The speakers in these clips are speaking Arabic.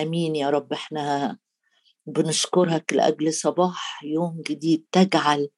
آمين يا رب. إحنا بنشكرك لأجل صباح يوم جديد تجعل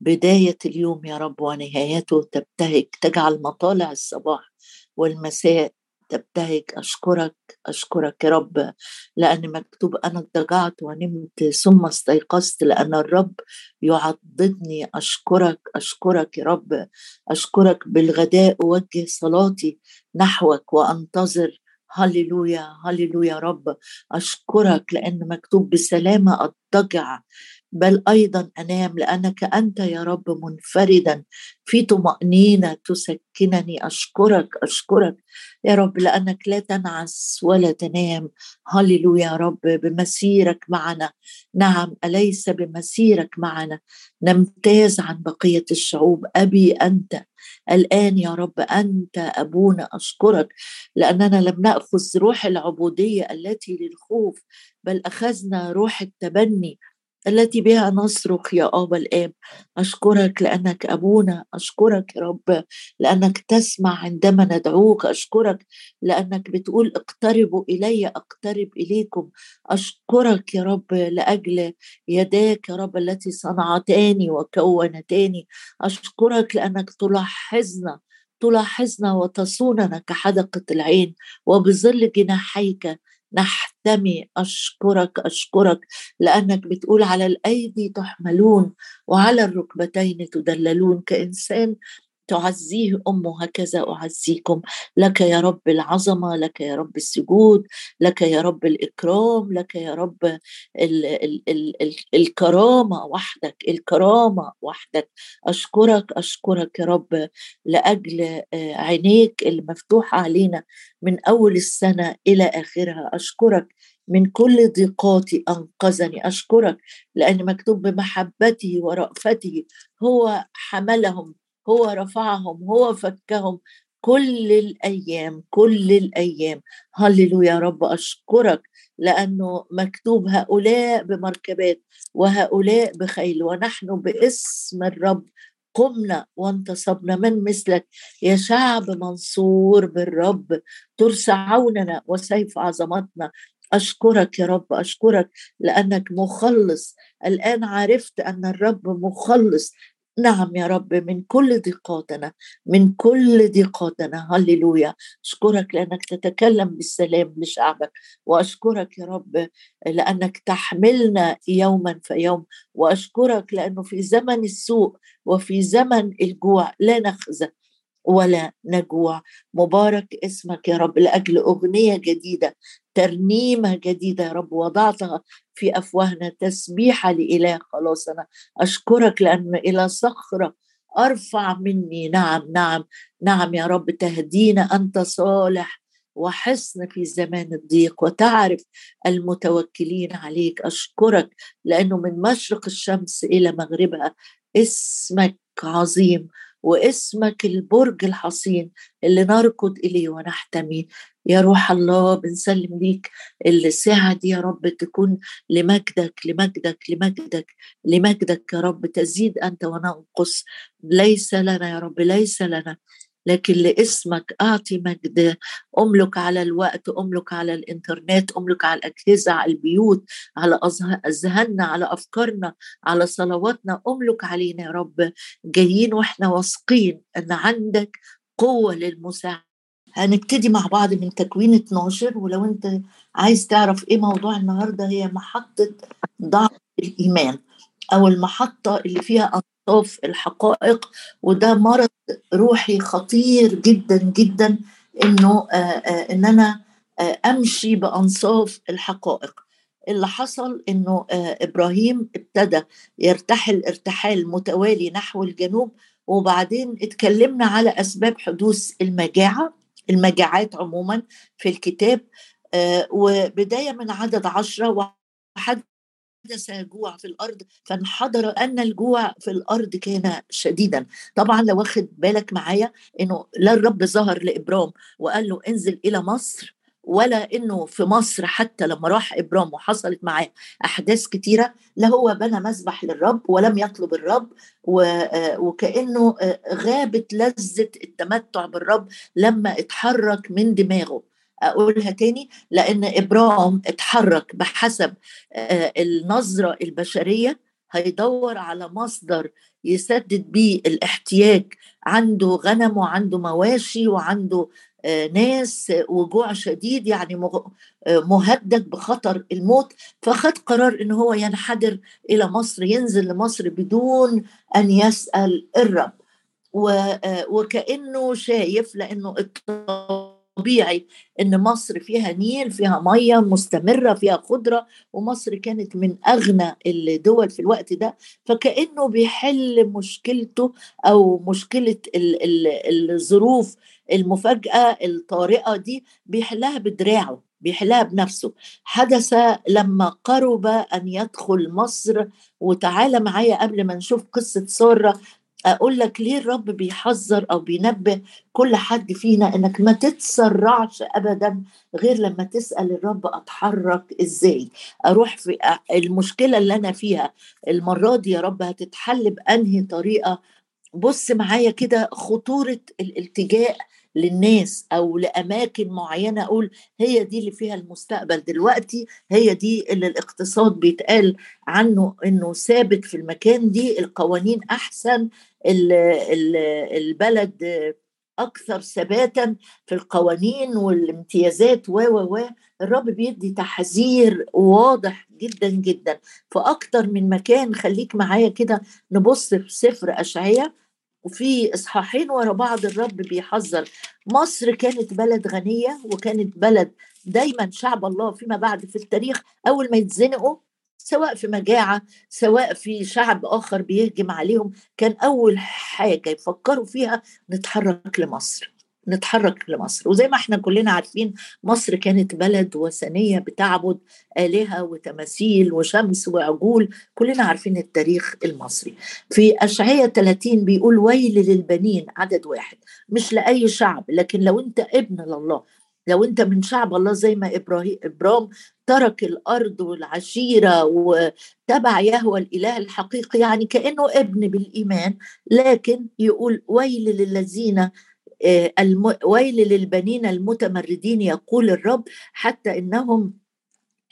بداية اليوم يا رب ونهايته تبتهج تجعل مطالع الصباح والمساء تبتهج. أشكرك أشكرك يا رب. لأن مكتوب أنا اضطجعت ونمت ثم استيقظت لأن الرب يعضدني. أشكرك أشكرك يا رب. أشكرك بالغداء. أوجه صلاتي نحوك وأنتظر هللويا هللويا رب. أشكرك لأن مكتوب بسلامة أضطجع بل أيضا أنام لأنك أنت يا رب منفردا. في طمأنينة تسكنني. أشكرك أشكرك يا رب لأنك لا تنعس ولا تنام. هللويا يا رب بمسيرك معنا. نعم أليس بمسيرك معنا؟ نمتاز عن بقية الشعوب. أبي أنت. الآن يا رب أنت أبونا. أشكرك لأننا لم نأخذ روح العبودية التي للخوف بل أخذنا روح التبني. التي بها نصرخ يا ابا الآب. أشكرك لأنك أبونا أشكرك يا رب لأنك تسمع عندما ندعوك. أشكرك لأنك بتقول اقتربوا إلي أقترب إليكم. أشكرك يا رب لأجل يداك يا رب التي صنعتاني وكونتاني. أشكرك لأنك تلاحظنا تلاحظنا وتصوننا كحدقة العين. وبظل جناحيك نحتمي أشكرك أشكرك لأنك بتقول على الأيدي تحملون وعلى الركبتين تدللون كإنسان تعزيه أمه هكذا أعزيكم. لك يا رب العظمة لك يا رب السجود لك يا رب الإكرام لك يا رب ال ال ال ال الكرامة وحدك الكرامة وحدك. أشكرك أشكرك يا رب لأجل آه، عينيك المفتوحة علينا من أول السنة إلى آخرها. أشكرك من كل ضيقاتي أنقذني. أشكرك لأن مكتوب بمحبته ورأفته هو حملهم هو رفعهم هو فكهم. كل الأيام كل الأيام. هللويا يا رب أشكرك لأنه مكتوب هؤلاء بمركبات وهؤلاء بخيل ونحن باسم الرب قمنا وانتصبنا من مثلك. يا شعب منصور بالرب ترسى عوننا وسيف عظمتنا. أشكرك يا رب أشكرك لأنك مخلص. الآن عرفت أن الرب مخلص نعم يا رب من كل ضيقاتنا من كل ضيقاتنا. هللويا. أشكرك لأنك تتكلم بالسلام لشعبك وأشكرك يا رب لأنك تحملنا يوما فيوم وأشكرك لأنه في زمن السوء وفي زمن الجوع لا نخزى. ولا نجوع. مبارك اسمك يا رب لأجل أغنية جديدة ترنيمة جديدة يا رب وضعتها في أفواهنا تسبيحه لإله. خلاصنا أشكرك لأن إلى صخرة أرفع مني. نعم نعم نعم يا رب تهدينا أنت صالح وحصن في زمان الضيق. وتعرف المتوكلين عليك. أشكرك لأنه من مشرق الشمس إلى مغربها. اسمك عظيم. واسمك البرج الحصين اللي نركض إليه ونحتمي يا روح الله بنسلم ليك الساعة دي يا رب تكون لمجدك لمجدك لمجدك لمجدك يا رب. تزيد أنت وننقص. ليس لنا يا رب ليس لنا. لكن لاسمك أعطي مجد. أملك على الوقت أملك على الإنترنت أملك على الأجهزة على البيوت على أذهاننا على أفكارنا على صلواتنا. أملك علينا يا رب. جايين وإحنا واثقين إن عندك قوة للمساعدة. هنبتدي مع بعض من تكوين 12 ولو أنت عايز تعرف إيه موضوع النهارده هي محطة ضعف الإيمان أو المحطة اللي فيها انصاف الحقائق وده مرض روحي خطير جدا جدا إنه آآ آآ إن أنا أمشي بأنصاف الحقائق. اللي حصل إنه إبراهيم ابتدى يرتحل ارتحال متوالي نحو الجنوب وبعدين اتكلمنا على أسباب حدوث المجاعة المجاعات عموما في الكتاب وبداية من عدد عشرة وحد حدث جوع في الأرض فانحدر أن الجوع في الأرض كان شديدا. طبعا لو واخد بالك معايا إنه لا الرب ظهر لإبرام وقال له انزل إلى مصر ولا إنه في مصر حتى لما راح إبرام وحصلت معاه أحداث كتيرة لا هو بنى مذبح للرب ولم يطلب الرب وكأنه غابت لذة التمتع بالرب لما اتحرك من دماغه. أقولها تاني لأن ابرام اتحرك بحسب آه، النظرة البشرية هيدور على مصدر يسدد بيه الاحتياج. عنده غنم وعنده مواشي وعنده آه، ناس وجوع شديد يعني آه، مهدد بخطر الموت. فخد قرار إن هو ينحدر إلى مصر ينزل لمصر بدون أن يسأل الرب. وكأنه شايف لأنه طبيعي إن مصر فيها نيل فيها مية مستمرة فيها خضرة ومصر كانت من أغنى الدول في الوقت ده فكأنه بيحل مشكلته أو مشكلة الظروف المفاجأة الطارئة دي بيحلها بدراعه بيحلها بنفسه. حدث لما قرب أن يدخل مصر وتعالى معايا قبل ما نشوف قصة سارة أقول لك ليه الرب بيحذر أو بينبه كل حد فينا إنك ما تتسرعش ابدا غير لما تسأل الرب أتحرك إزاي؟ أروح في المشكلة اللي أنا فيها. المرة دي يا رب هتتحل بأنهي طريقة؟ بص معايا كده خطورة الالتجاء للناس أو لأماكن معينة أقول هي دي اللي فيها المستقبل. دلوقتي هي دي اللي الاقتصاد بيتقال عنه إنه ثابت في المكان دي القوانين أحسن البلد أكثر ثباتا في القوانين والامتيازات و و و. الرب بيدي تحذير واضح جدا جدا. في أكتر من مكان خليك معايا كده نبص في سفر أشعياء. وفي إصحاحين ورا بعض الرب بيحذر. مصر كانت بلد غنية وكانت بلد دايما شعب الله فيما بعد في التاريخ. أول ما يتزنقوا سواء في مجاعة سواء في شعب آخر بيهجم عليهم كان أول حاجة يفكروا فيها نتحرك لمصر. نتحرك لمصر. وزي ما إحنا كلنا عارفين مصر كانت بلد وثنية بتعبد آلهة وتماثيل وشمس وعجول. كلنا عارفين التاريخ المصري. في أشعية 30 بيقول ويل للبنين عدد واحد. مش لأي شعب لكن لو أنت ابن لله لو أنت من شعب الله زي ما إبراهيم ابرام ترك الأرض والعشيرة وتبع يهوى الإله الحقيقي يعني كأنه ابن بالإيمان لكن يقول ويل للذين. ويل للبنين المتمردين يقول الرب حتى إنهم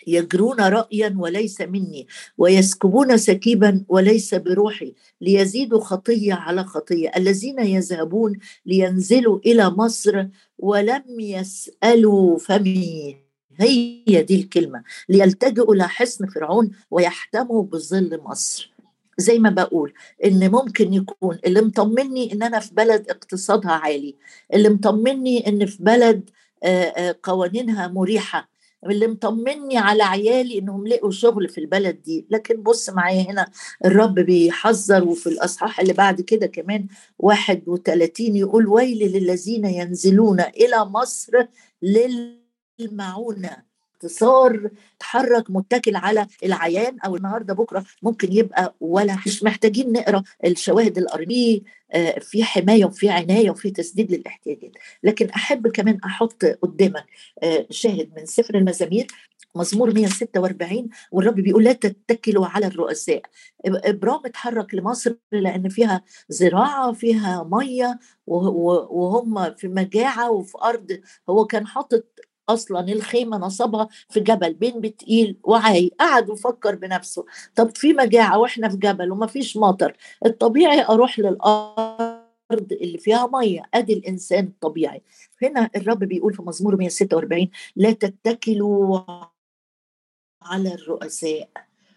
يجرون رايا وليس مني ويسكبون سكيبا وليس بروحي ليزيدوا خطية على خطية. الذين يذهبون لينزلوا إلى مصر ولم يسألوا فمي هي دي الكلمة؟ ليلتجئوا إلى حصن فرعون ويحتموا بظل مصر. زي ما بقول إن ممكن يكون اللي مطمني إن أنا في بلد اقتصادها عالي اللي مطمني إن في بلد قوانينها مريحة اللي مطمني على عيالي إنهم لقوا شغل في البلد دي. لكن بص معايا هنا الرب بيحذر وفي الأصحاح اللي بعد كده كمان 31 يقول ويل للذين ينزلون إلى مصر للمعونة. انتصار تحرك متكل على العيان أو النهارده بكرة ممكن يبقى ولا مش محتاجين نقرأ الشواهد الارضيه آه، في حماية وفي عناية وفي تسديد للاحتياجات. لكن أحب كمان أحط قدامك آه، شاهد من سفر المزامير مزمور 146 والرب بيقول لا تتكلوا على الرؤساء. إبرام اتحرك لمصر لأن فيها زراعة فيها مية وهم في مجاعة وفي أرض. هو كان حاطط أصلا الخيمة نصبها في جبل بين بتقيل وعاي قعد وفكر بنفسه. طب في مجاعة وإحنا في جبل وما فيش مطر الطبيعي أروح للأرض اللي فيها مية. أدي الإنسان الطبيعي. هنا الرب بيقول في مزمور 146 لا تتكلوا على الرؤساء.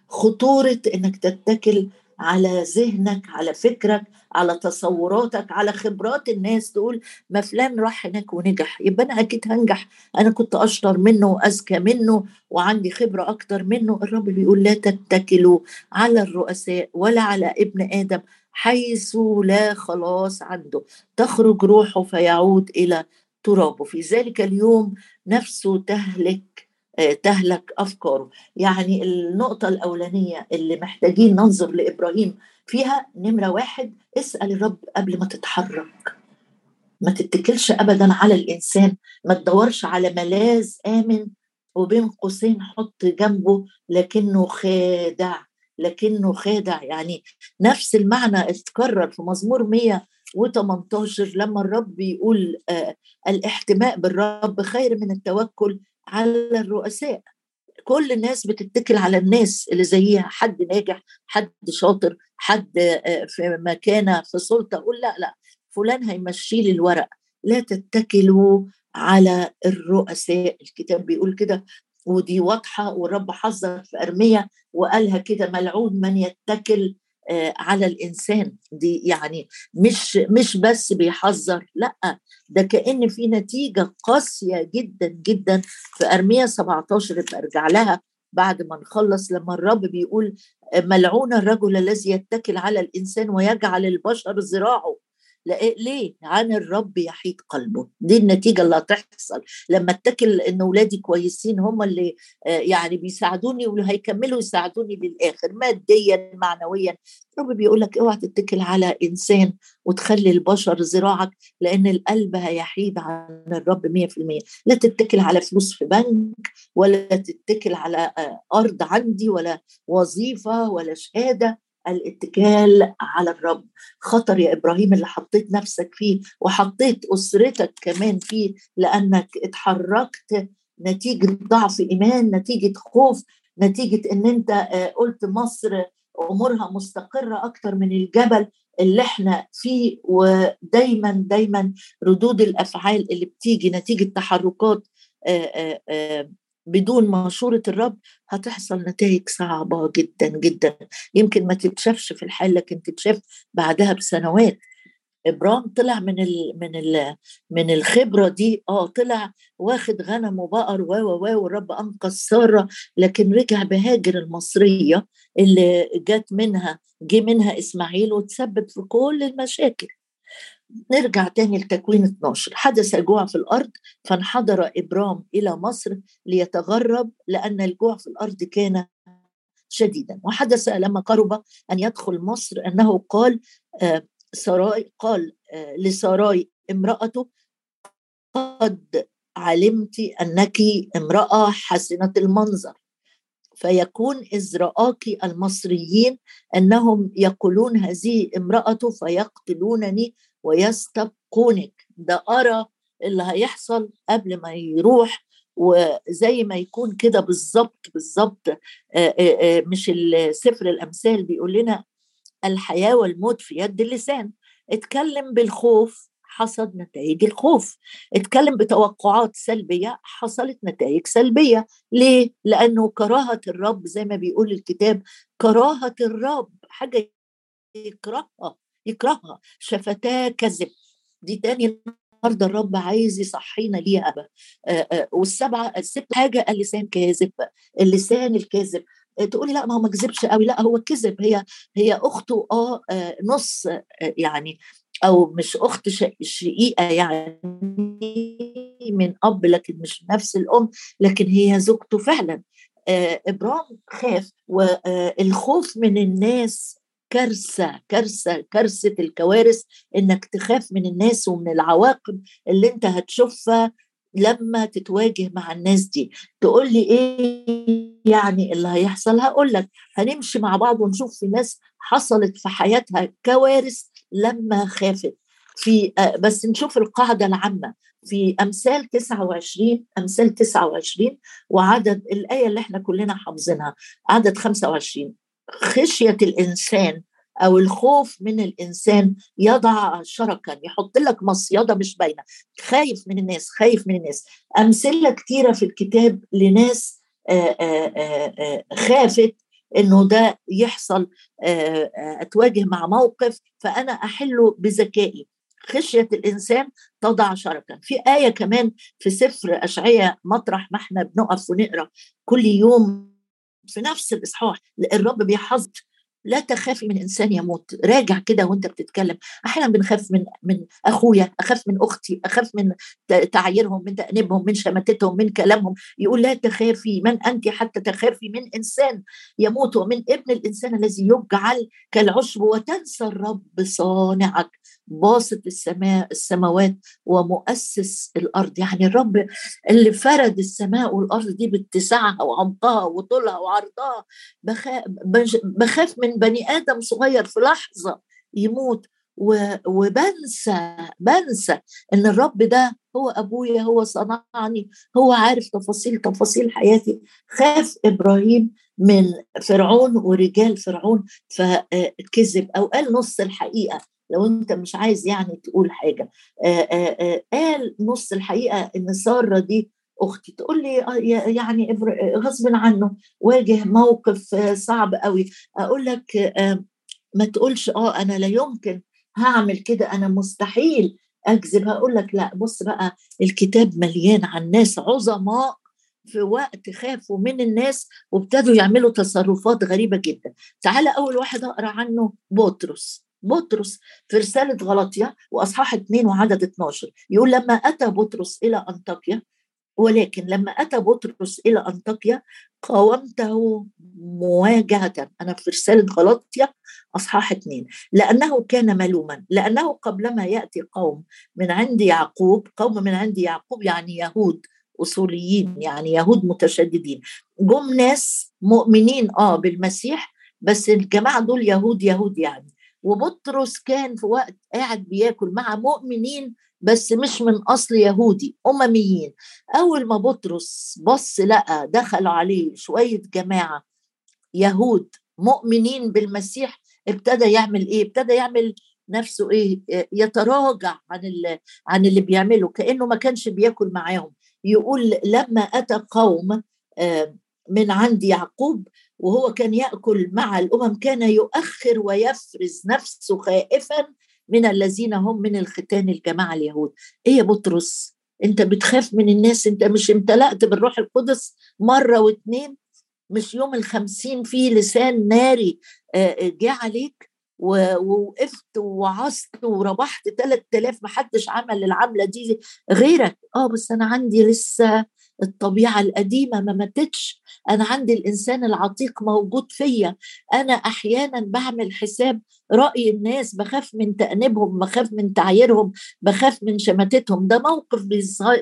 خطورة إنك تتكل على ذهنك على فكرك على تصوراتك على خبرات الناس تقول ما فلان راح هناك ونجح. يبقى أنا أكيد هنجح. أنا كنت أشطر منه وأذكى منه وعندي خبرة أكتر منه. الرب بيقول لا تتكلوا على الرؤساء ولا على ابن آدم حيث لا خلاص عنده. تخرج روحه فيعود إلى ترابه. في ذلك اليوم نفسه تهلك تهلك أفكاره. يعني النقطة الأولانية اللي محتاجين ننظر لإبراهيم فيها نمرة واحد اسأل الرب قبل ما تتحرك. ما تتكلش ابدا على الإنسان ما تدورش على ملاذ آمن وبين قوسين حط جنبه لكنه خادع لكنه خادع. يعني نفس المعنى اتكرر في مزمور 100 و18 لما الرب بيقول آه الاحتماء بالرب خير من التوكل على الرؤساء. كل الناس بتتكل على الناس اللي زيها حد ناجح حد شاطر حد آه، في مكانة في سلطة. أقول لا لا فلان هيمشي لي الورق. لا تتكلوا على الرؤساء. الكتاب بيقول كده ودي واضحة والرب حذر في ارميه وقالها كده ملعون من يتكل. على الإنسان. دي يعني مش مش بس بيحذر لأ ده كأن في نتيجة قاسية جدا جدا في أرمية 17 ارجع لها بعد ما نخلص لما الرب بيقول ملعون الرجل الذي يتكل على الإنسان ويجعل البشر ذراعه. ليه؟ عن الرب يحيط قلبه. دي النتيجة اللي هتحصل. لما اتكل إن اولادي كويسين هم اللي آه، يعني بيساعدوني وهيكملوا يساعدوني للآخر ماديا معنويا. الرب بيقول لك اوعى تتكل على إنسان وتخلي البشر ذراعك لأن القلب هيحيد عن الرب 100% لا تتكل على فلوس في بنك ولا تتكل على آه، أرض عندي ولا وظيفة ولا شهادة. الاتكال على الرب. خطر يا إبراهيم اللي حطيت نفسك فيه وحطيت أسرتك كمان فيه لأنك اتحركت نتيجة ضعف إيمان نتيجة خوف نتيجة إن أنت آه، قلت مصر أمورها مستقرة أكتر من الجبل اللي إحنا فيه. ودايما دايما ردود الأفعال اللي بتيجي نتيجة تحركات آه، آه، بدون مشورة الرب هتحصل نتائج صعبة جدا جدا. يمكن ما تتشافش في الحال لكن تتشاف بعدها بسنوات. ابرام طلع من ال من ال من الخبرة دي. آه طلع واخد غنم وبقر و و والرب أنقذ سارة لكن رجع بهاجر المصرية اللي جت منها جه منها إسماعيل وتسبب في كل المشاكل. نرجع تاني لتكوين 12 حدث جوع في الأرض فانحدر إبرام إلى مصر ليتغرب لأن الجوع في الأرض كان شديدا. وحدث لما قرب أن يدخل مصر أنه قال آه سراي قال آه لسراي امرأته قد علمت أنك امرأة حسنة المنظر. فيكون إذ رآك المصريين أنهم يقولون هذه امرأة فيقتلونني ويستبقونك. ده أرى اللي هيحصل قبل ما يروح وزي ما يكون كده بالظبط بالظبط مش سفر الأمثال بيقول لنا الحياة والموت في يد اللسان. اتكلم بالخوف حصد نتائج الخوف. اتكلم بتوقعات سلبية حصلت نتائج سلبية. ليه؟ لأنه كراهة الرب زي ما بيقول الكتاب كراهة الرب حاجة يكرهها. يكرهها. شفتاه كذب. دي تاني النهارده الرب عايز يصحينا ليها والسبعة الست حاجة اللسان كاذب. اللسان الكاذب. تقولي لا ما هو ما كذبش قوي. لا هو كذب. هي هي أخته آه نص يعني أو مش أخت شقيقة يعني من أب لكن مش نفس الأم لكن هي زوجته فعلا. ابرام خاف والخوف من الناس كارثة كارثة كارثة الكوارث إنك تخاف من الناس ومن العواقب اللي أنت هتشوفها لما تتواجه مع الناس دي. تقول لي إيه يعني اللي هيحصل؟ هقول لك هنمشي مع بعض ونشوف في ناس حصلت في حياتها كوارث لما خافت. في بس نشوف القاعدة العامة. في أمثال 29 أمثال 29 وعدد الآية اللي إحنا كلنا حافظينها عدد 25 خشية الإنسان أو الخوف من الإنسان يضع شركا يحط لك مصيدة مش باينة. خايف من الناس خايف من الناس. أمثلة كثيره في الكتاب لناس آآ آآ خافت إنه ده يحصل أتواجه مع موقف فأنا أحله بذكائي. خشية الإنسان تضع شركا. في آية كمان في سفر اشعياء مطرح ما إحنا بنقف ونقرأ. كل يوم في نفس الإصحاح الرب بيحذر. لا تخافي من إنسان يموت. راجع كده وأنت بتتكلم. أحيانا بنخاف من من أخويا أخاف من أختي أخاف من تعييرهم من تأنيبهم من شماتتهم من كلامهم. يقول لا تخافي من أنت حتى تخافي من إنسان يموت. ومن ابن الإنسان الذي يجعل كالعشب وتنسى الرب صانعك. باسط السماء السماوات ومؤسس الأرض. يعني الرب اللي فرد السماء والأرض دي باتساعها وعمقها وطولها وعرضها بخاف, من بني آدم صغير في لحظة يموت. وبنسى بنسى إن الرب ده هو أبويا هو صنعني هو عارف تفاصيل تفاصيل حياتي. خاف إبراهيم من فرعون ورجال فرعون فكذب أو قال نص الحقيقة. لو أنت مش عايز يعني تقول حاجة. قال نص الحقيقة إن سارة دي أختي. تقول لي آه، يعني غصب عنه واجه موقف صعب قوي أقول لك ما تقولش آه أنا لا يمكن هعمل كده. أنا مستحيل أكذب. هقول لك لأ بص بقى الكتاب مليان عن ناس عظماء في وقت خافوا من الناس وابتدوا يعملوا تصرفات غريبة جدا. تعالى أول واحد أقرأ عنه بطرس. بطرس في رسالة غلطية وأصحاح 2 وعدد 12 يقول لما أتى بطرس إلى أنطاكيا ولكن لما أتى بطرس إلى أنطاكيا قاومته مواجهة. أنا في رسالة غلطية أصحاح اثنين. لأنه كان ملوما لأنه قبلما يأتي قوم من عند يعقوب قوم من عند يعقوب يعني يهود أصوليين يعني يهود متشددين. جم ناس مؤمنين آه بالمسيح بس الجماعة دول يهود يهود يعني. وبطرس كان في وقت قاعد بياكل مع مؤمنين بس مش من أصل يهودي أمميين. أول ما بطرس بص لقى دخلوا عليه شوية جماعة يهود مؤمنين بالمسيح ابتدى يعمل إيه؟ ابتدى يعمل نفسه إيه؟ يتراجع عن اللي عن اللي بيعمله كأنه ما كانش بياكل معاهم. يقول لما أتى قوم آه، من عند يعقوب وهو كان يأكل مع الأمم كان يؤخر ويفرز نفسه خائفا من الذين هم من الختان الجماعة اليهود. إيه يا بطرس؟ أنت بتخاف من الناس؟ أنت مش امتلأت بالروح القدس مرة واتنين؟ مش يوم الخمسين في لسان ناري جه عليك؟ ووقفت ووعظت وربحت 3000 محدش عمل العملة دي غيرك. آه بس أنا عندي لسه الطبيعة القديمة ما ماتتش. أنا عندي الإنسان العتيق موجود فيا. أنا أحيانا بعمل حساب رأي الناس بخاف من تأنيبهم بخاف من تعييرهم بخاف من شماتتهم. ده موقف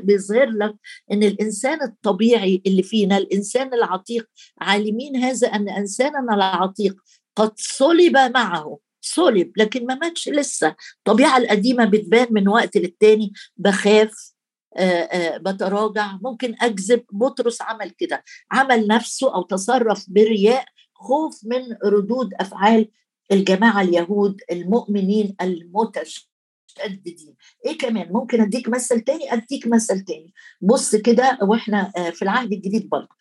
بيظهر لك إن الإنسان الطبيعي اللي فينا الإنسان العتيق عالمين هذا أن إنساننا العتيق قد صلب معه. صلب لكن ما ماتش لسه. الطبيعة القديمة بتبان من وقت للتاني. بخاف بتراجع ممكن أكذب بطرس عمل كده. عمل نفسه أو تصرف برياء خوف من ردود أفعال الجماعة اليهود المؤمنين المتشددين. إيه كمان؟ ممكن أديك مثل تاني؟ أديك مثل تاني. بص كده وإحنا في العهد الجديد برضه.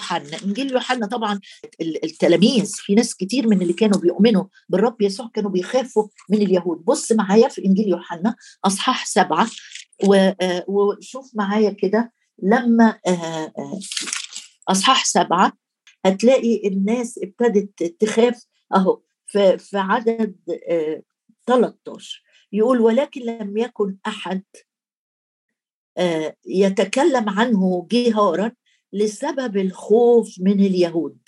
يوحنا إنجيل يوحنا طبعا التلاميذ في ناس كتير من اللي كانوا بيؤمنوا بالرب يسوع كانوا بيخافوا من اليهود. بص معايا في إنجيل يوحنا أصحاح سبعة آه، وشوف معايا كده لما آه، آه، أصحاح سبعة هتلاقي الناس ابتدت تخاف أهو في عدد 13 يقول ولكن لم يكن أحد يتكلم عنه جهارا لسبب الخوف من اليهود.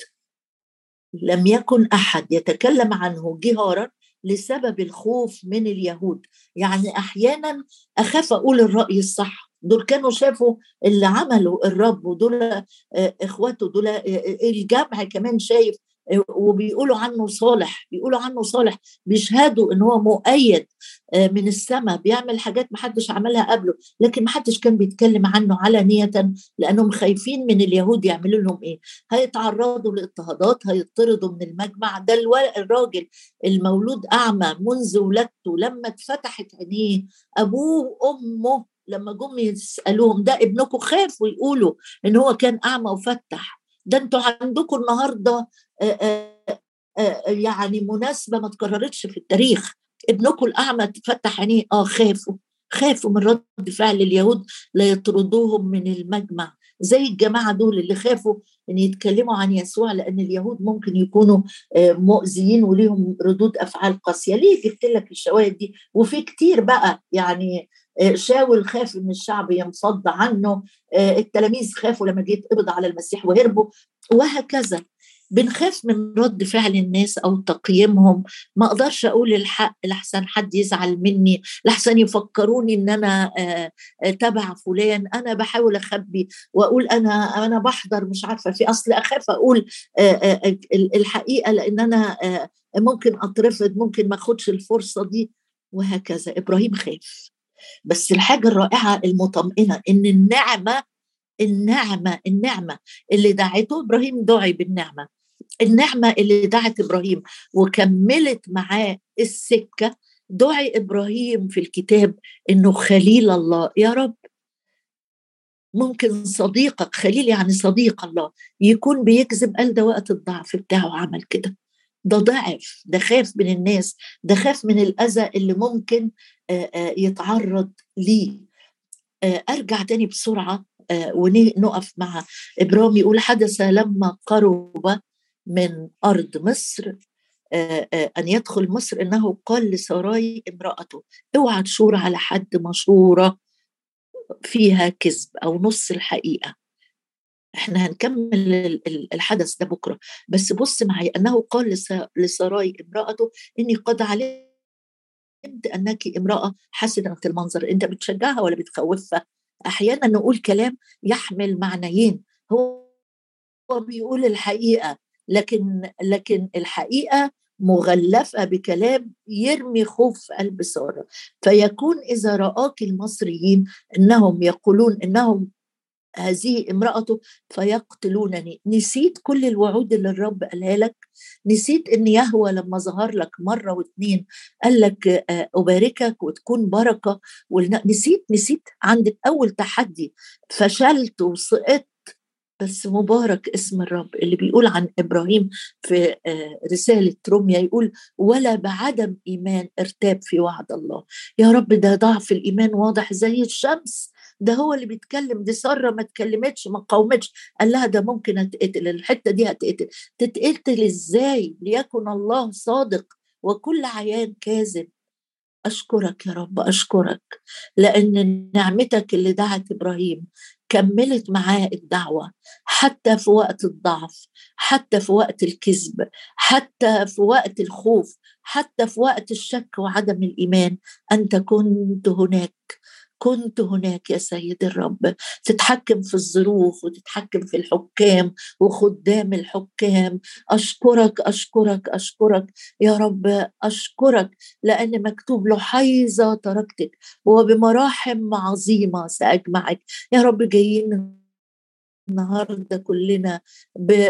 لم يكن أحد يتكلم عنه جهارا لسبب الخوف من اليهود. يعني أحيانا أخاف أقول الرأي الصح. دول كانوا شافوا اللي عملوا الرب ودول آه، إخواته دول آه، آه، الجمع كمان شايف وبيقولوا عنه صالح بيقولوا عنه صالح بيشهدوا إن هو مؤيد آه، من السماء بيعمل حاجات ما حدش عملها قبله لكن ما حدش كان بيتكلم عنه علانية لأنهم خايفين من اليهود يعملوا لهم إيه؟ هيتعرضوا لاضطهادات هيطردوا من المجمع. ده الراجل المولود أعمى منذ ولادته لما اتفتحت عينيه أبوه وأمه لما جم يسألوهم ده ابنكم خاف؟ ويقولوا إن هو كان أعمى وفتح. ده أنتوا عندكم النهارده يعني مناسبة ما تكررتش في التاريخ. ابنكم الأعمى تفتح عينيه. آه خافوا. خافوا من رد فعل اليهود لا يطردوهم من المجمع. زي الجماعة دول اللي خافوا إن يتكلموا عن يسوع لأن اليهود ممكن يكونوا مؤذيين وليهم ردود أفعال قاسية. ليه جبت لك الشواهد دي؟ وفي كتير بقى يعني شاول خاف إن الشعب ينفض عنه. التلاميذ خافوا لما جه يتقبض على المسيح وهربوا. وهكذا. بنخاف من رد فعل الناس أو تقييمهم. ما أقدرش أقول الحق لحسن حد يزعل مني لحسن يفكروني إن أنا آه، آه، تبع فلان. أنا بحاول أخبي وأقول أنا أنا بحضر مش عارفة في أصل أخاف أقول آه، الحقيقة لأن أنا ممكن أترفض ممكن ما أخدش الفرصة دي وهكذا. إبراهيم خاف. بس الحاجة الرائعة المطمئنة إن النعمة النعمة النعمة اللي دعته إبراهيم دعي بالنعمة. النعمة اللي دعت إبراهيم وكملت معاه السكة دعي إبراهيم في الكتاب إنه خليل الله. يا رب. ممكن صديقك خليل يعني صديق الله يكون بيكذب قال ده وقت الضعف بتاعه عمل كده. ده ضعف ده خاف من الناس ده خاف من الأذى اللي ممكن يتعرض ليه. أرجع تاني بسرعة ونقف مع إبرام يقول حدث لما قرب من أرض مصر أن يدخل مصر إنه قال لسراي امرأته اوعى تشور على حد مشورة فيها كذب أو نص الحقيقة. إحنا هنكمل الحدث ده بكرة. بس بص معي أنه قال لسراي امرأته إني قد علمت أنك امرأة حسنه المنظر. أنت بتشجعها ولا بتخوفها؟ أحيانا نقول كلام يحمل معنيين. هو بيقول الحقيقة. لكن لكن الحقيقة مغلفة بكلام يرمي خوف في قلب سارة. فيكون إذا رآك المصريين إنهم يقولون إنهم هذه امرأته فيقتلونني. نسيت كل الوعود اللي الرب قالها لك. نسيت إن يهوى لما ظهر لك مرة واثنين قال لك آه، أباركك وتكون بركة. نسيت نسيت عند أول تحدي. فشلت وسقطت بس مبارك اسم الرب اللي بيقول عن إبراهيم في آه، رسالة روميا يقول ولا بعدم إيمان ارتاب في وعد الله. يا رب ده ضعف الإيمان واضح زي الشمس. ده هو اللي بيتكلم دي سارة ما اتكلمتش ما قاومتش قال لها ده ممكن اتقتل الحتة دي هتقتل. تتقتل إزاي؟ ليكن الله صادق وكل عيان كاذب. أشكرك يا رب أشكرك لأن نعمتك اللي دعت إبراهيم كملت معاه الدعوة حتى في وقت الضعف حتى في وقت الكذب حتى في وقت الخوف حتى في وقت الشك وعدم الإيمان أنت كنت هناك. كنت هناك يا سيد الرب. تتحكم في الظروف وتتحكم في الحكام وخدام الحكام. أشكرك أشكرك أشكرك. يا رب أشكرك لأن مكتوب له حيزة تركتك وبمراحم عظيمة سأجمعك. يا رب جايين النهارده كلنا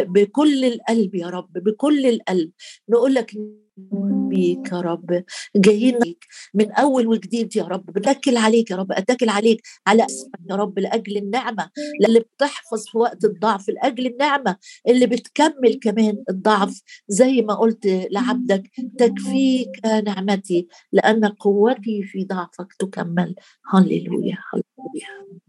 بكل القلب يا رب بكل القلب. نقول لك بيك يا رب. جايين من أول وجديد يا رب. بتكل عليك يا رب. أتكل عليك على اسمك يا رب. لأجل النعمة اللي بتحفظ في وقت الضعف. لأجل النعمة اللي بتكمل كمان الضعف. زي ما قلت لعبدك تكفيك نعمتي لأن قوتي في ضعفك تكمل. هللويا هللويا.